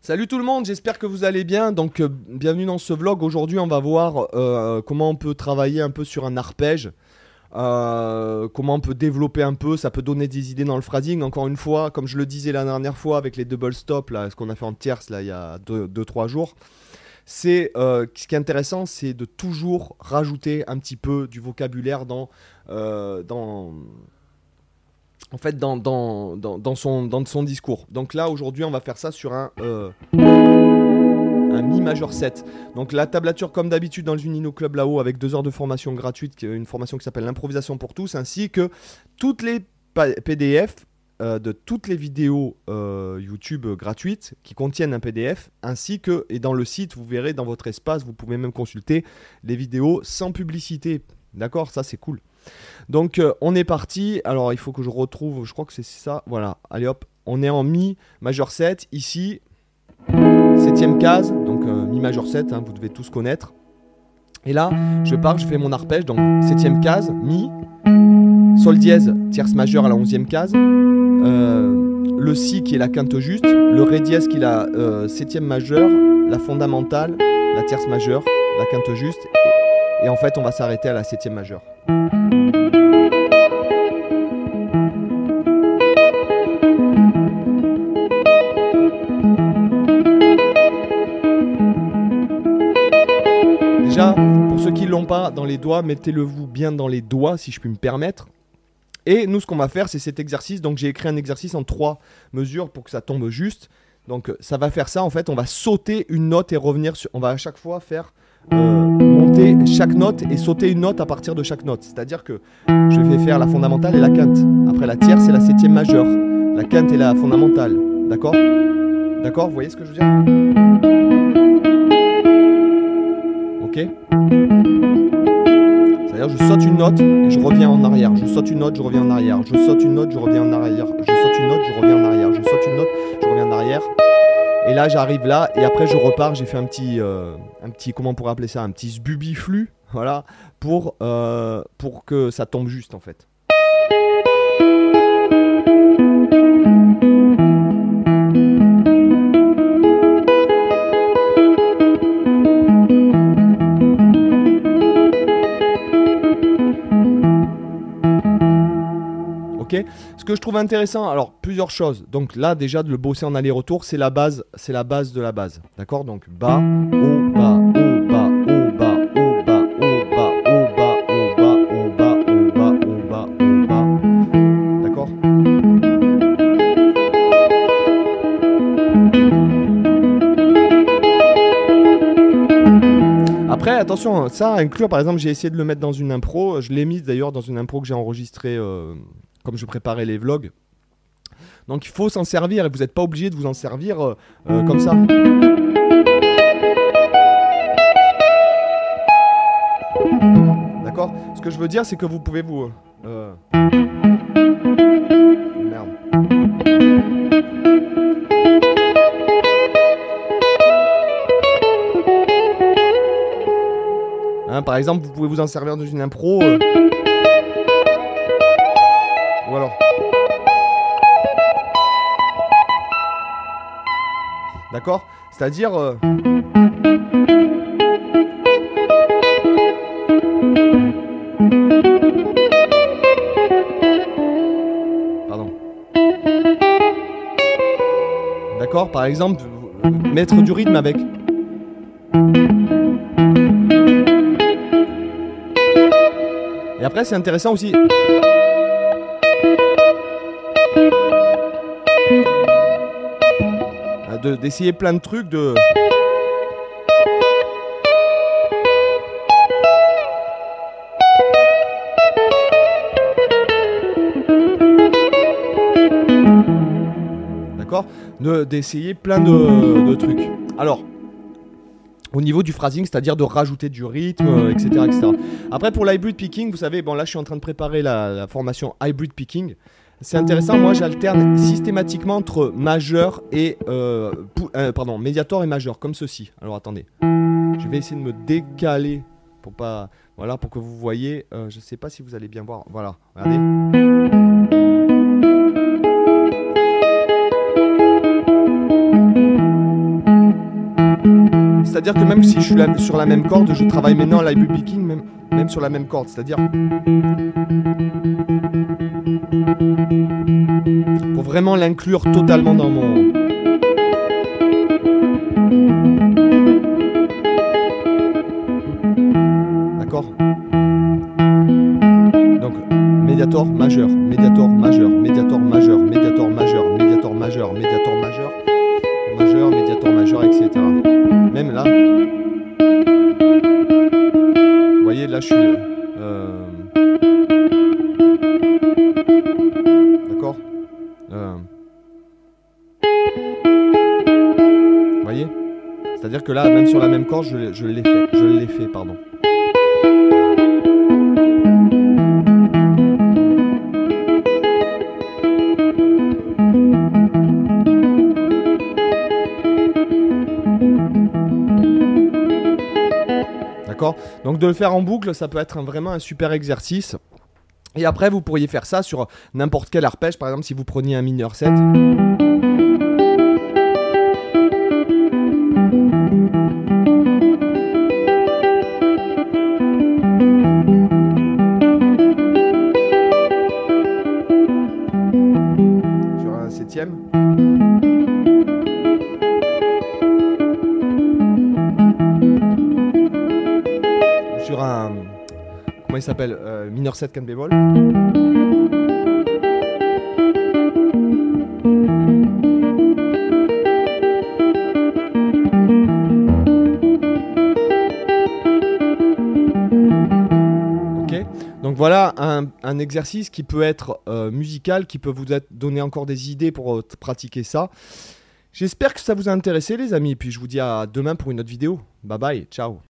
Salut tout le monde, j'espère que vous allez bien. Donc, euh, bienvenue dans ce vlog. Aujourd'hui, on va voir euh, comment on peut travailler un peu sur un arpège. euh, comment on peut développer un peu, ça peut donner des idées dans le phrasing. Encore une fois, comme je le disais la dernière fois avec les double stops, là, ce qu'on a fait en tierce là, il y a 2-3 jours, c'est ce qui est intéressant, c'est de toujours rajouter un petit peu du vocabulaire dans, en fait, dans, dans, dans, son, dans son discours. Donc là, aujourd'hui, on va faire ça sur un, euh, un Mi majeur 7. Donc la tablature, comme d'habitude, dans le Unino Club là-haut, avec deux heures de formation gratuite, une formation qui s'appelle l'improvisation pour tous, ainsi que toutes les PDF euh, de toutes les vidéos euh, YouTube gratuites qui contiennent un PDF, ainsi que, et dans le site, vous verrez dans votre espace, vous pouvez même consulter les vidéos sans publicité. D'accord? Ça, c'est cool. Donc, euh, on est parti. Alors, il faut que je retrouve, je crois que c'est ça. Voilà, allez hop, on est en Mi majeur 7. Ici, septième case, donc euh, Mi majeur 7, hein, vous devez tous connaître. Et là, je pars, je fais mon arpège, donc septième case, Mi, Sol dièse, tierce majeure à la onzième case, euh, le Si qui est la quinte juste, le Ré dièse qui est la septième majeure, la fondamentale, la tierce majeure, la quinte juste, et en fait on va s'arrêter à la septième majeure. Déjà, pour ceux qui l'ont pas dans les doigts, mettez-le vous bien dans les doigts si je puis me permettre. Et nous, ce qu'on va faire, c'est cet exercice. Donc, j'ai écrit un exercice en trois mesures pour que ça tombe juste. Donc, ça va faire ça. En fait, on va sauter une note et revenir sur. On va à chaque fois faire euh, chaque note et sauter une note à partir de chaque note. C'est-à-dire que je vais faire la fondamentale et la quinte. Après, la tierce et la septième majeure. La quinte et la fondamentale. D'accord? D'accord? Vous voyez ce que je veux dire? Ok c'est-à-dire je saute une note et je reviens en arrière. Je saute une note, je reviens en arrière. Je saute une note, je reviens en arrière. Je saute une note, je reviens en arrière. Je saute une note, je reviens en arrière. Et là j'arrive là et après je repars. J'ai fait un petit, euh, un petit, comment on pourrait appeler ça, un petit sbubiflu, voilà, pour, euh, pour que ça tombe juste en fait. Ce que je trouve intéressant, alors plusieurs choses. Donc là déjà de le bosser en aller-retour, c'est la base, c'est la base de la base. D'accord Donc bas, haut, bas, haut, bas, haut, bas, haut, bas, haut, bas, haut, bas, haut, bas, haut, bas, haut, bas, haut, bas, haut, bas. D'accord Après, attention, ça inclure, par exemple, j'ai essayé de le mettre dans une impro. Je l'ai mis d'ailleurs dans une impro que j'ai enregistrée euh, comme je préparais les vlogs. Donc il faut s'en servir et vous n'êtes pas obligé de vous en servir euh, euh, comme ça. D'accord? Ce que je veux dire, c'est que vous pouvez vous. euh, Merde. Hein, par exemple, vous pouvez vous en servir dans une impro. D'accord C'est-à-dire. euh, Pardon. D'accord Par exemple, euh, mettre du rythme avec. Et après, c'est intéressant aussi. De- D'essayer plein de trucs de. D'accord? De- D'essayer plein de, trucs. Alors, au niveau du phrasing, c'est-à-dire de rajouter du rythme, euh, etc.. Après, pour l'hybrid picking, vous savez, bon là, je suis en train de préparer la formation hybrid picking. C'est intéressant, moi j'alterne systématiquement entre majeur et euh, euh, pardon, médiator et majeur, comme ceci. Alors attendez, je vais essayer de me décaler pour pas, voilà, pour que vous voyez. euh, je sais pas si vous allez bien voir. Voilà, regardez. c'est-à-dire que même si je suis sur la même corde, je travaille maintenant la picking même, même sur la même corde, c'est-à-dire pour vraiment l'inclure totalement dans mon D'accord? Donc médiator majeur, médiator majeur, médiator majeur, médiator majeur, médiator majeur, médiator majeur, majeur, médiator majeur, etc. Même là. Vous voyez, là je suis. C'est-à-dire que là, même sur la même corde, je, l'ai fait. Pardon. Donc de le faire en boucle, ça peut être vraiment un super exercice. Et après, vous pourriez faire ça sur n'importe quel arpège. Par exemple, si vous preniez un mineur 7. Septième. sur un. Comment il s'appelle euh, Mineur 7 can bémol. Ok Donc voilà un, exercice qui peut être euh, musical, qui peut vous donner encore des idées pour euh, pratiquer ça. J'espère que ça vous a intéressé les amis, et puis je vous dis à demain pour une autre vidéo. Bye bye, ciao